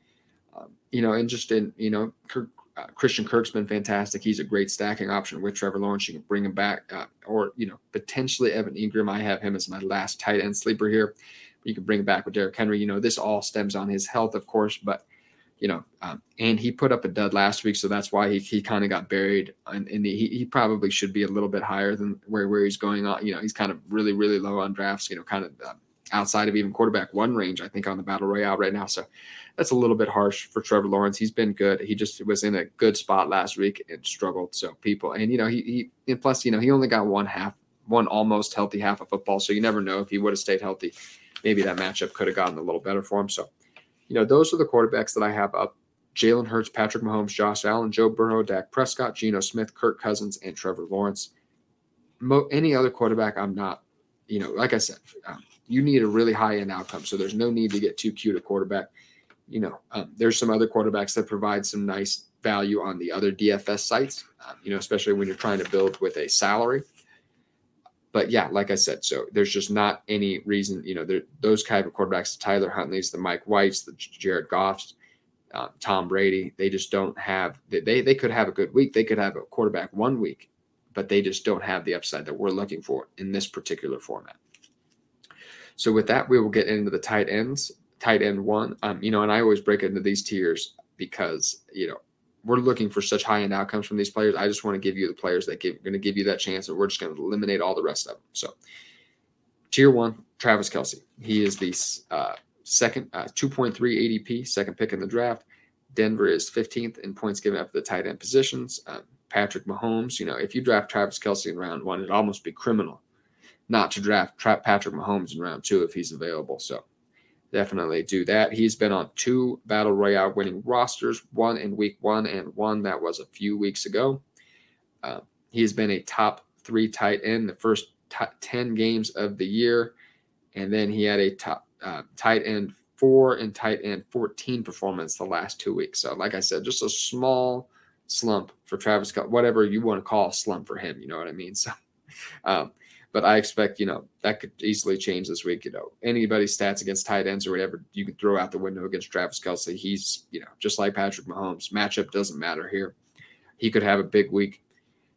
Um, you know, and just in, you know, Kirk, uh, Christian Kirk's been fantastic. He's a great stacking option with Trevor Lawrence. You can bring him back, uh, or you know, potentially Evan Engram. I have him as my last tight end sleeper here. You can bring him back with Derrick Henry. You know, this all stems on his health, of course, but you know, um, and he put up a dud last week, so that's why he, he kind of got buried. And, and he, he probably should be a little bit higher than where where he's going on. You know, he's kind of really really low on drafts. You know, kind of uh, outside of even quarterback one range, I think, on the battle royale right now. So that's a little bit harsh for Trevor Lawrence. He's been good. He just was in a good spot last week and struggled. So people, and you know, he, he and plus, you know, he only got one half, one almost healthy half of football. So you never know if he would have stayed healthy. Maybe that matchup could have gotten a little better for him. So, you know, those are the quarterbacks that I have up. Jalen Hurts, Patrick Mahomes, Josh Allen, Joe Burrow, Dak Prescott, Geno Smith, Kirk Cousins, and Trevor Lawrence. Mo- any other quarterback, I'm not, you know, like I said, um, you need a really high end outcome. So there's no need to get too cute a quarterback you know, um, there's some other quarterbacks that provide some nice value on the other DFS sites, um, you know, especially when you're trying to build with a salary. But yeah, like I said, so there's just not any reason, you know, those kind of quarterbacks, the Tyler Huntley's, the Mike White's, the Jared Goff's, um, Tom Brady, they just don't have, they, they could have a good week. They could have a quarterback one week, but they just don't have the upside that we're looking for in this particular format. So with that, we will get into the tight ends tight end one. Um, you know, and I always break into these tiers because you know we're looking for such high end outcomes from these players. I just want to give you the players that give, going to give you that chance, and we're just going to eliminate all the rest of them. So, tier one, Travis Kelce. He is the uh, second, uh, 2.3 ADP, second pick in the draft. Denver is 15th in points given up the tight end positions. Um, Patrick Mahomes, you know, if you draft Travis Kelce in round one, it'd almost be criminal not to draft Patrick Mahomes in round two if he's available. So definitely do that. He's been on two Battle Royale winning rosters, one in week one and one that was a few weeks ago. Uh, he's been a top three tight end the first t- 10 games of the year. And then he had a top uh, tight end four and tight end 14 performance the last two weeks. So, like I said, just a small slump for Travis Scott, whatever you want to call a slump for him. You know what I mean? So, um, but I expect, you know, that could easily change this week. You know, anybody's stats against tight ends or whatever you can throw out the window against Travis Kelce. He's, you know, just like Patrick Mahomes. Matchup doesn't matter here. He could have a big week,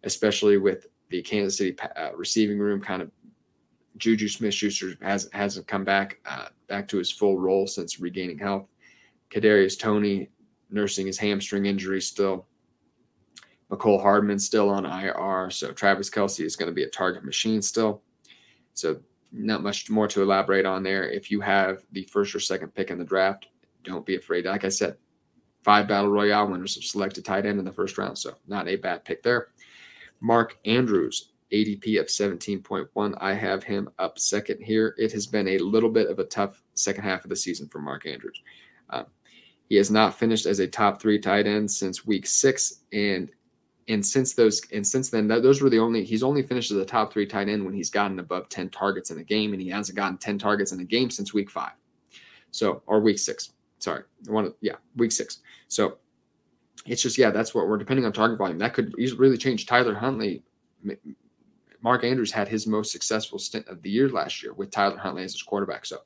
especially with the Kansas City uh, receiving room kind of. Juju Smith Schuster has, hasn't come back uh, back to his full role since regaining health. Kadarius Toney nursing his hamstring injury still. Mecole Hardman still on IR. So Travis Kelce is going to be a target machine still. So not much more to elaborate on there. If you have the first or second pick in the draft, don't be afraid. Like I said, five battle royale winners have selected tight end in the first round, so not a bad pick there. Mark Andrews, ADP of 17.1. I have him up second here. It has been a little bit of a tough second half of the season for Mark Andrews. Um, he has not finished as a top three tight end since week six, and and since those and since then those were the only he's only finished as a top three tight end when he's gotten above 10 targets in a game and he hasn't gotten 10 targets in a game since week five. So or week six sorry. One yeah week six. So it's just yeah that's what we're depending on target volume that could really change. Tyler huntley mark andrews had his most successful stint of the year last year with tyler huntley as his quarterback. So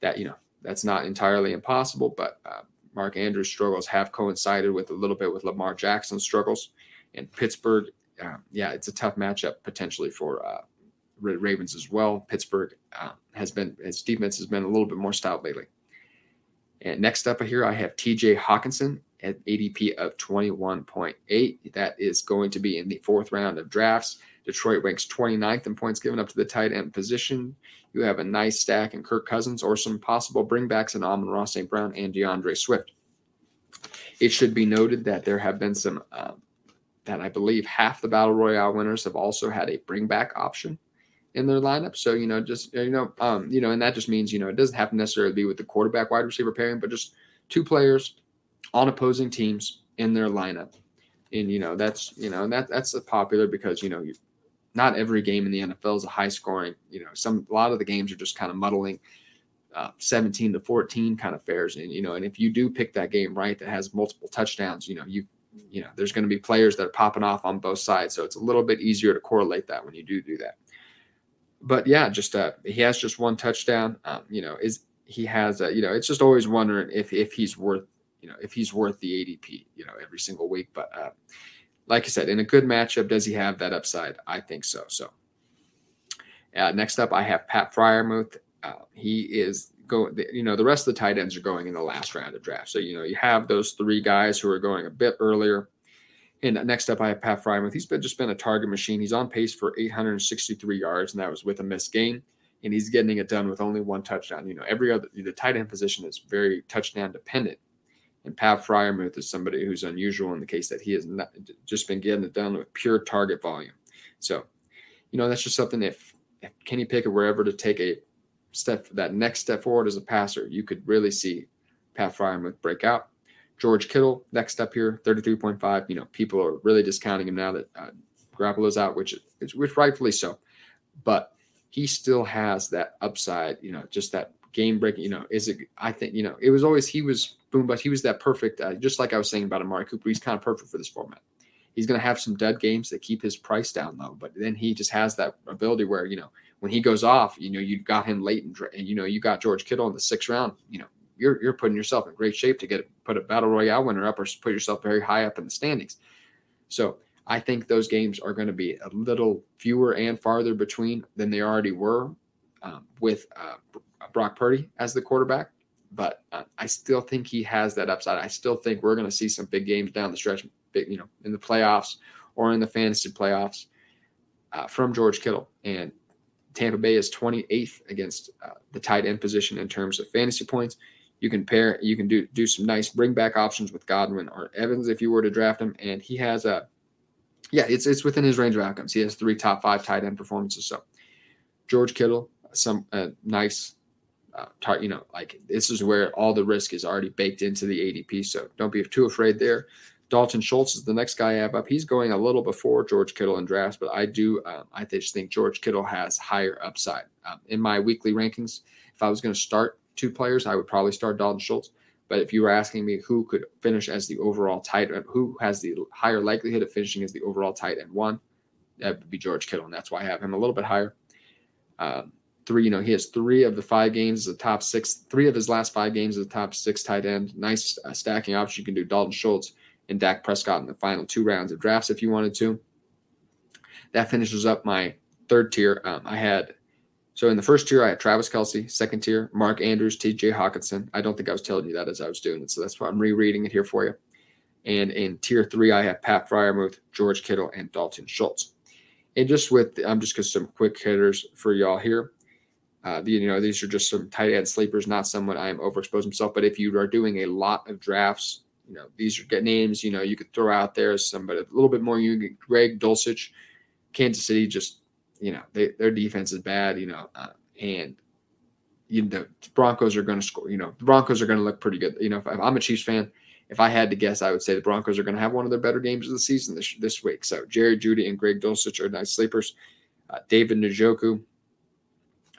that you know that's not entirely impossible but uh, mark andrews struggles have coincided with a little bit with lamar jackson's struggles and Pittsburgh, uh, yeah, it's a tough matchup potentially for uh, Ravens as well. Pittsburgh uh, has been, its defense has been a little bit more stout lately. And next up here, I have TJ Hockenson at ADP of 21.8. That is going to be in the fourth round of drafts. Detroit ranks 29th in points given up to the tight end position. You have a nice stack in Kirk Cousins or some possible bringbacks in Amon-Ra St. Brown and D'Andre Swift. It should be noted that there have been some um, that I believe half the battle royale winners have also had a bring back option in their lineup. So you know, just you know, um, you know, and that just means you know it doesn't have to necessarily be with the quarterback wide receiver pairing, but just two players on opposing teams in their lineup. And you know that's you know that that's popular because you know you, not every game in the NFL is a high scoring. You know, some a lot of the games are just kind of muddling. Uh, 17 to 14 kind of fares and you know and if you do pick that game right that has multiple touchdowns you know you you know, there's going to be players that are popping off on both sides. So it's a little bit easier to correlate that when you do do that. But yeah, just uh, he has just one touchdown. Um, you know, is he has a, you know, it's just always wondering if if he's worth, you know, if he's worth the ADP, you know, every single week. But uh, like I said, in a good matchup, does he have that upside? I think so. So uh, next up, I have Pat Freiermuth. Uh, he is go you know the rest of the tight ends are going in the last round of draft. So you know you have those three guys who are going a bit earlier. And next up i have pat freiermuth he's been just been a target machine. He's on pace for 863 yards and that was with a missed game. And he's getting it done with only one touchdown. You know every other the tight end position is very touchdown dependent. And pat freiermuth is somebody who's unusual in the case that he has not just been getting it done with pure target volume. So you know that's just something if, if kenny pickett were ever to take a step that next step forward as a passer, you could really see Pat Freiermuth break out. George Kittle, next up here, 33.5. You know, people are really discounting him now that uh, Garoppolo's out, which is which rightfully so. But he still has that upside, you know, just that game breaking, you know, is it I think, you know, it was always he was boom, but he was that perfect, uh, just like I was saying about Amari Cooper, he's kind of perfect for this format. He's going to have some dead games that keep his price down low, but then he just has that ability where, you know, when he goes off, you know, you got him late and, and you know, you got George Kittle in the sixth round, you know, you're, you're putting yourself in great shape to get put a battle royale winner up or put yourself very high up in the standings. So I think those games are going to be a little fewer and farther between than they already were um, with uh, Brock Purdy as the quarterback. But uh, I still think he has that upside. I still think we're going to see some big games down the stretch, big, you know, in the playoffs or in the fantasy playoffs uh, from George Kittle. And Tampa Bay is 28th against uh, the tight end position in terms of fantasy points. You can pair, you can do do some nice bring back options with Godwin or Evans if you were to draft him, and he has a, yeah, it's it's within his range of outcomes. He has three top five tight end performances. So George Kittle, some uh, nice, uh, tar- you know, like this is where all the risk is already baked into the ADP. So don't be too afraid there. Dalton Schultz is the next guy I have up. He's going a little before George Kittle in drafts, but I do um, I just think George Kittle has higher upside. Um, in my weekly rankings, if I was going to start two players, I would probably start Dalton Schultz. But if you were asking me who could finish as the overall tight end, who has the higher likelihood of finishing as the overall tight end one, that would be George Kittle, and that's why I have him a little bit higher. Um, three, you know, he has three of the five games as a top six, three of his last five games as a top six tight end. Nice uh, stacking option. You can do Dalton Schultz and Dak Prescott in the final two rounds of drafts if you wanted to. That finishes up my third tier. Um, I had so in the first tier I had Travis Kelce, second tier Mark Andrews, T.J. Hockenson. I don't think I was telling you that as I was doing it, so that's why I'm rereading it here for you. And in tier three I have Pat Freiermuth, George Kittle, and Dalton Schultz. And just with I'm just going some quick hitters for y'all here. Uh, you know, these are just some tight end sleepers, not someone I am overexposing myself. But if you are doing a lot of drafts, you know, these are names, you know, you could throw out there somebody a little bit more. You get Greg Dulcich, Kansas City, just, you know, they, their defense is bad, you know, uh, and you know, the Broncos are going to score, you know, the Broncos are going to look pretty good. You know, if I'm a Chiefs fan, if I had to guess, I would say the Broncos are going to have one of their better games of the season this, this week. So Jerry Jeudy and Greg Dulcich are nice sleepers. Uh, David Njoku,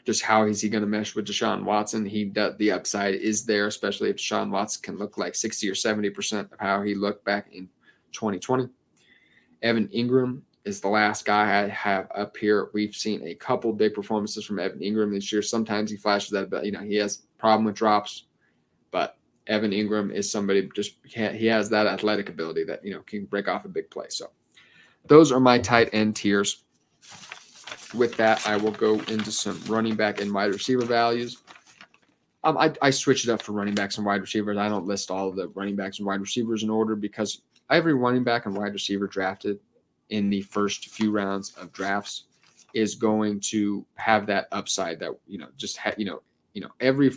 just how is he going to mesh with Deshaun Watson? He the upside is there, especially if Deshaun Watson can look like 60 or 70 percent of how he looked back in 2020. Evan Engram is the last guy I have up here. We've seen a couple big performances from Evan Engram this year. Sometimes he flashes that, but you know he has problem with drops. But Evan Engram is somebody just he has that athletic ability that you know can break off a big play. So those are my tight end tiers with that, I will go into some running back and wide receiver values. Um, I, I switch it up for running backs and wide receivers. I don't list all the running backs and wide receivers in order because every running back and wide receiver drafted in the first few rounds of drafts is going to have that upside that you know just ha- you know you know every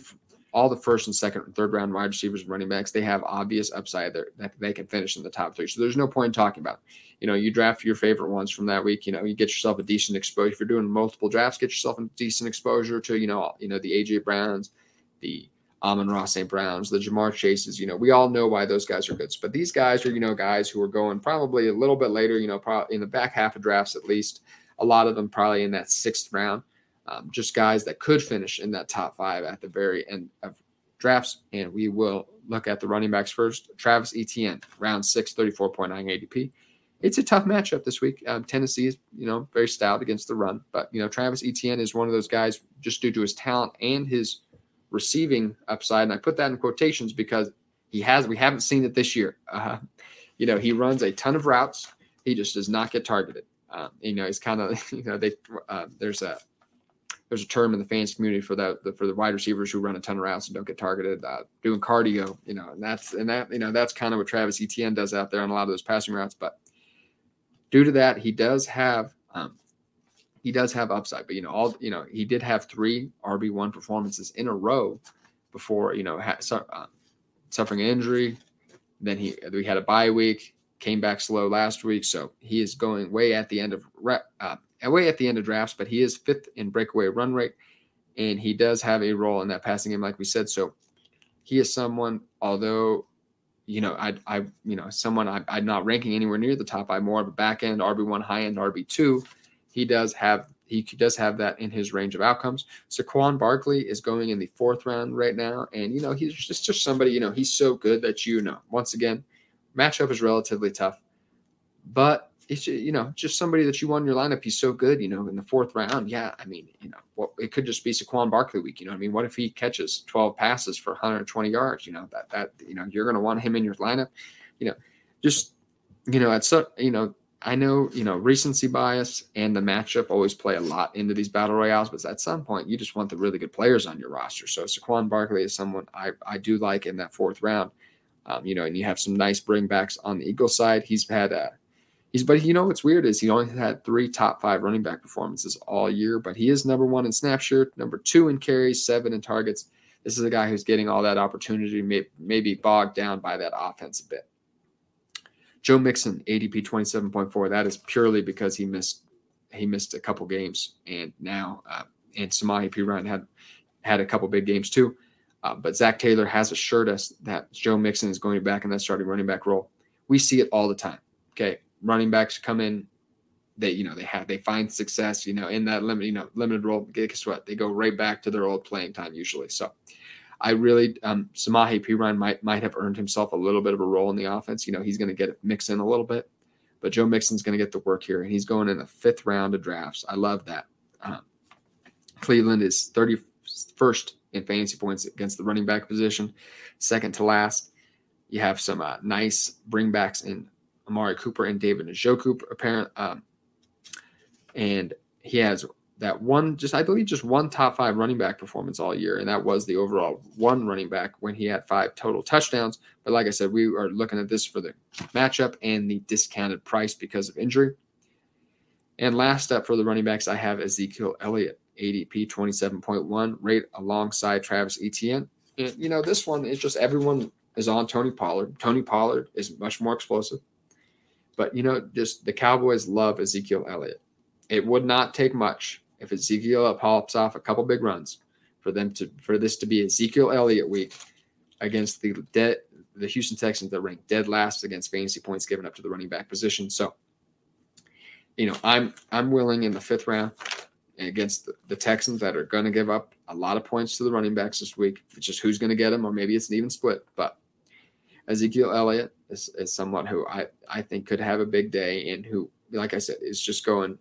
all the first and second and third round wide receivers and running backs they have obvious upside that they can finish in the top three. So there's no point in talking about. It you know, you draft your favorite ones from that week. You know, you get yourself a decent exposure. If you're doing multiple drafts, get yourself a decent exposure to, you know, you know, the AJ Browns, the Amon-Ra St. Browns, the Ja'Marr Chases. You know, we all know why those guys are good. But these guys are, you know, guys who are going probably a little bit later, you know, probably in the back half of drafts at least. A lot of them probably in that sixth round. Um, just guys that could finish in that top five at the very end of drafts. And we will look at the running backs first. Travis Etienne, round six, 34.9 ADP it's a tough matchup this week. Um, Tennessee is, you know, very stout against the run, but you know, Travis Etienne is one of those guys just due to his talent and his receiving upside. And I put that in quotations because he has. We haven't seen it this year. Uh, you know, he runs a ton of routes. He just does not get targeted. Um, you know, he's kind of, you know, they uh, there's a there's a term in the fans community for that for the wide receivers who run a ton of routes and don't get targeted, uh, doing cardio. You know, and that's and that you know that's kind of what Travis Etienne does out there on a lot of those passing routes, but due to that, he does have um, he does have upside. But you know, all you know, he did have three RB one performances in a row before you know ha- su- uh, suffering an injury. Then he we had a bye week, came back slow last week, so he is going way at the end of uh, way at the end of drafts. But he is fifth in breakaway run rate, and he does have a role in that passing game, like we said. So he is someone, although you know, I, I, you know, someone I, I'm not ranking anywhere near the top. I'm more of a back end RB one, high end RB two. He does have he does have that in his range of outcomes. Saquon Barkley is going in the fourth round right now, and you know he's just just somebody. You know he's so good that you know once again, matchup is relatively tough, but it's you know just somebody that you want in your lineup. He's so good, you know, in the fourth round. Yeah, I mean, you know, what it could just be Saquon Barkley week. You know, I mean, what if he catches 12 passes for 120 yards? You know, that that you know you're going to want him in your lineup. You know, just you know, at so you know, I know you know recency bias and the matchup always play a lot into these battle royales, but at some point you just want the really good players on your roster. So Saquon Barkley is someone I I do like in that fourth round. Um, you know, and you have some nice bringbacks on the Eagle side. He's had a He's but you know what's weird is he only had three top five running back performances all year, but he is number one in snap share, number two in carries, seven in targets. This is a guy who's getting all that opportunity, may, maybe bogged down by that offense a bit. Joe Mixon, ADP 27.4. That is purely because he missed he missed a couple games, and now uh, and Samaje Perine had had a couple big games too. Uh, but Zac Taylor has assured us that Joe Mixon is going back in that starting running back role. We see it all the time. Okay, running backs come in, they you know they have they find success you know in that limit you know limited role. Guess what? They go right back to their old playing time usually. So. I really, um, Samaje Perine might might have earned himself a little bit of a role in the offense. You know, he's going to get mixed in a little bit, but Joe Mixon's going to get the work here, and he's going in the fifth round of drafts. I love that. Um, Cleveland is 31st in fantasy points against the running back position, second to last. You have some uh, nice bringbacks in Amari Cooper and David Njoku, apparent. Um, and he has that one, just I believe, just one top five running back performance all year, and that was the overall one running back when he had five total touchdowns. But like I said, we are looking at this for the matchup and the discounted price because of injury. And last up for the running backs, I have Ezekiel Elliott, ADP 27.1, rate alongside Travis Etienne. And, you know, this one is just everyone is on Tony Pollard. Tony Pollard is much more explosive. But, you know, just the Cowboys love Ezekiel Elliott. It would not take much if Ezekiel pops off a couple big runs for them to for this to be Ezekiel Elliott week against the dead the Houston Texans that rank dead last against fantasy points given up to the running back position. So, you know, I'm I'm willing in the fifth round against the, the Texans that are going to give up a lot of points to the running backs this week. It's just who's going to get them, or maybe it's an even split. But Ezekiel Elliott is, is someone who I, I think could have a big day and who, like I said, is just going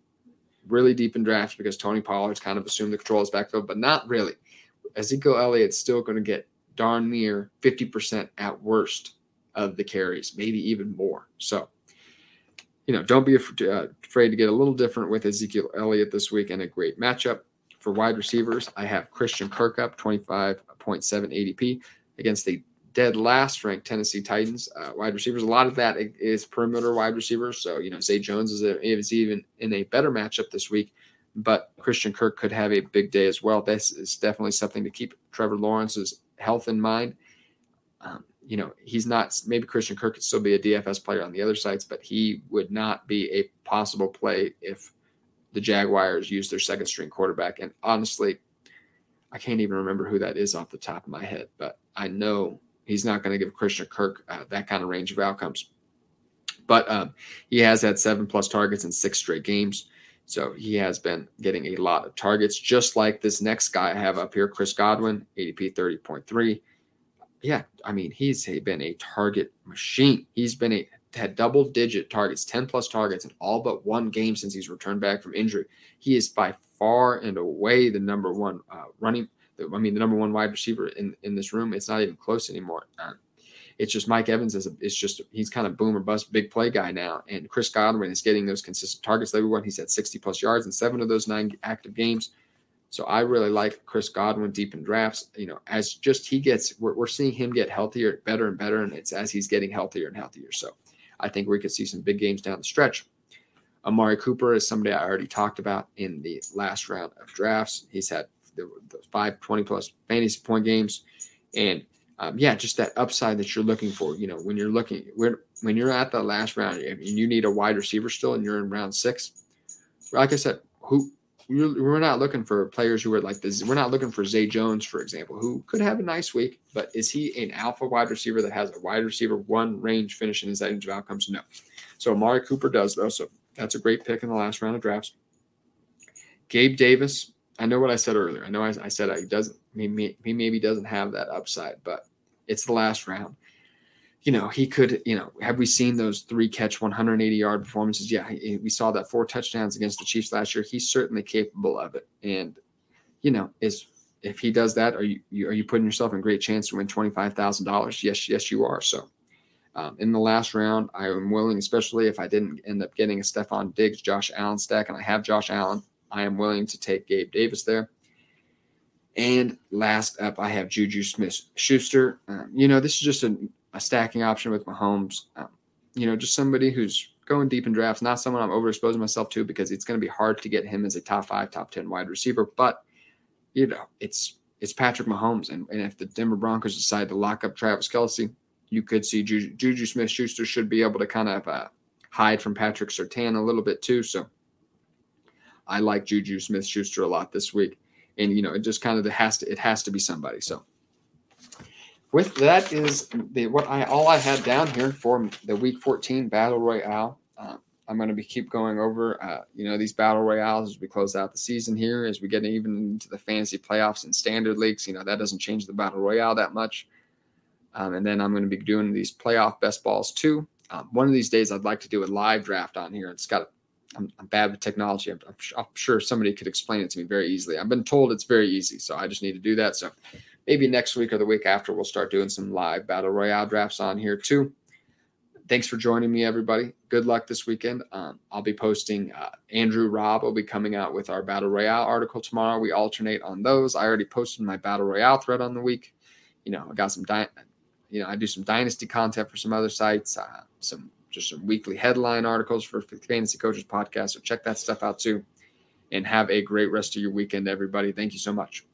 really deep in drafts because Tony Pollard's kind of assumed the control of his backfield, but not really. Ezekiel Elliott's still going to get darn near 50% at worst of the carries, maybe even more. So, you know, don't be uh, afraid to get a little different with Ezekiel Elliott this week and a great matchup. For wide receivers, I have Christian Kirk up 25.7 ADP against the dead last ranked Tennessee Titans uh, wide receivers. A lot of that is perimeter wide receivers. So, you know, Zay Jones is, a, is even in a better matchup this week, but Christian Kirk could have a big day as well. This is definitely something to keep Trevor Lawrence's health in mind. Um, you know, he's not, maybe Christian Kirk could still be a DFS player on the other sites, but he would not be a possible play if the Jaguars use their second string quarterback. And honestly, I can't even remember who that is off the top of my head, but I know he's not going to give Christian Kirk uh, that kind of range of outcomes. But um, he has had seven plus targets in six straight games. So he has been getting a lot of targets, just like this next guy I have up here, Chris Godwin, ADP 30.3. Yeah, I mean, he's been a target machine. He's been a had double digit targets, 10 plus targets in all but one game since he's returned back from injury. He is by far and away the number one uh, running I mean, the number one wide receiver in, in this room. It's not even close anymore. Uh, it's just Mike Evans is a, it's just he's kind of boom or bust big play guy now, and Chris Godwin is getting those consistent targets everyone. He's at 60 plus yards in seven of those nine active games. So I really like Chris Godwin deep in drafts. You know, as just he gets, we're, we're seeing him get healthier, better and better, and it's as he's getting healthier and healthier. So I think we could see some big games down the stretch. Amari Cooper is somebody I already talked about in the last round of drafts. He's had the, the five 20 plus fantasy point games. And um, yeah, just that upside that you're looking for. You know, when you're looking, when, when you're at the last round and you need a wide receiver still and you're in round six, like I said, who we're not looking for players who are like this. We're not looking for Zay Jones, for example, who could have a nice week, but is he an alpha wide receiver that has a wide receiver one range finish in his range of outcomes? No. So Amari Cooper does though. So that's a great pick in the last round of drafts. Gabe Davis, I know what I said earlier. I know I, I said he doesn't. He, he maybe doesn't have that upside, but it's the last round. You know, he could. You know, have we seen those three catch 180 yard performances? Yeah, we saw that four touchdowns against the Chiefs last year. He's certainly capable of it, and you know, is if he does that, are you, you are you putting yourself in great chance to win twenty five thousand dollars? Yes, yes, you are. So. Um, in the last round, I am willing, especially if I didn't end up getting a Stefon Diggs, Josh Allen stack, and I have Josh Allen. I am willing to take Gabe Davis there. And last up, I have Juju Smith Schuster. Um, you know, this is just a, a stacking option with Mahomes. Um, you know, just somebody who's going deep in drafts, not someone I'm overexposing myself to because it's going to be hard to get him as a top five, top 10 wide receiver. But, you know, it's it's Patrick Mahomes. And, and if the Denver Broncos decide to lock up Travis Kelce, you could see Juju, Juju Smith Schuster should be able to kind of uh, hide from Patrick Surtain a little bit too. So, I like Juju Smith Schuster a lot this week. And you know, it just kind of has to it has to be somebody. So with that is the what I all I had down here for the week 14 battle royale. Uh, I'm going to be keep going over, uh, you know, these battle royales as we close out the season here, as we get even into the fantasy playoffs and standard leagues. You know, that doesn't change the battle royale that much. Um, and then I'm going to be doing these playoff best balls too. Um, one of these days, I'd like to do a live draft on here. It's got I'm, I'm bad with technology. I'm, I'm, sure somebody could explain it to me very easily. I've been told it's very easy, so I just need to do that. So maybe next week or the week after, we'll start doing some live battle royale drafts on here too. Thanks for joining me, everybody. Good luck this weekend. Um, I'll be posting. Uh, Andrew Robb will be coming out with our battle royale article tomorrow. We alternate on those. I already posted my battle royale thread on the week. You know, I got some. Di- you know, I do some dynasty content for some other sites. Uh, some just some weekly headline articles for Fantasy Coaches podcast. So check that stuff out too. and have a great rest of your weekend, everybody. Thank you so much.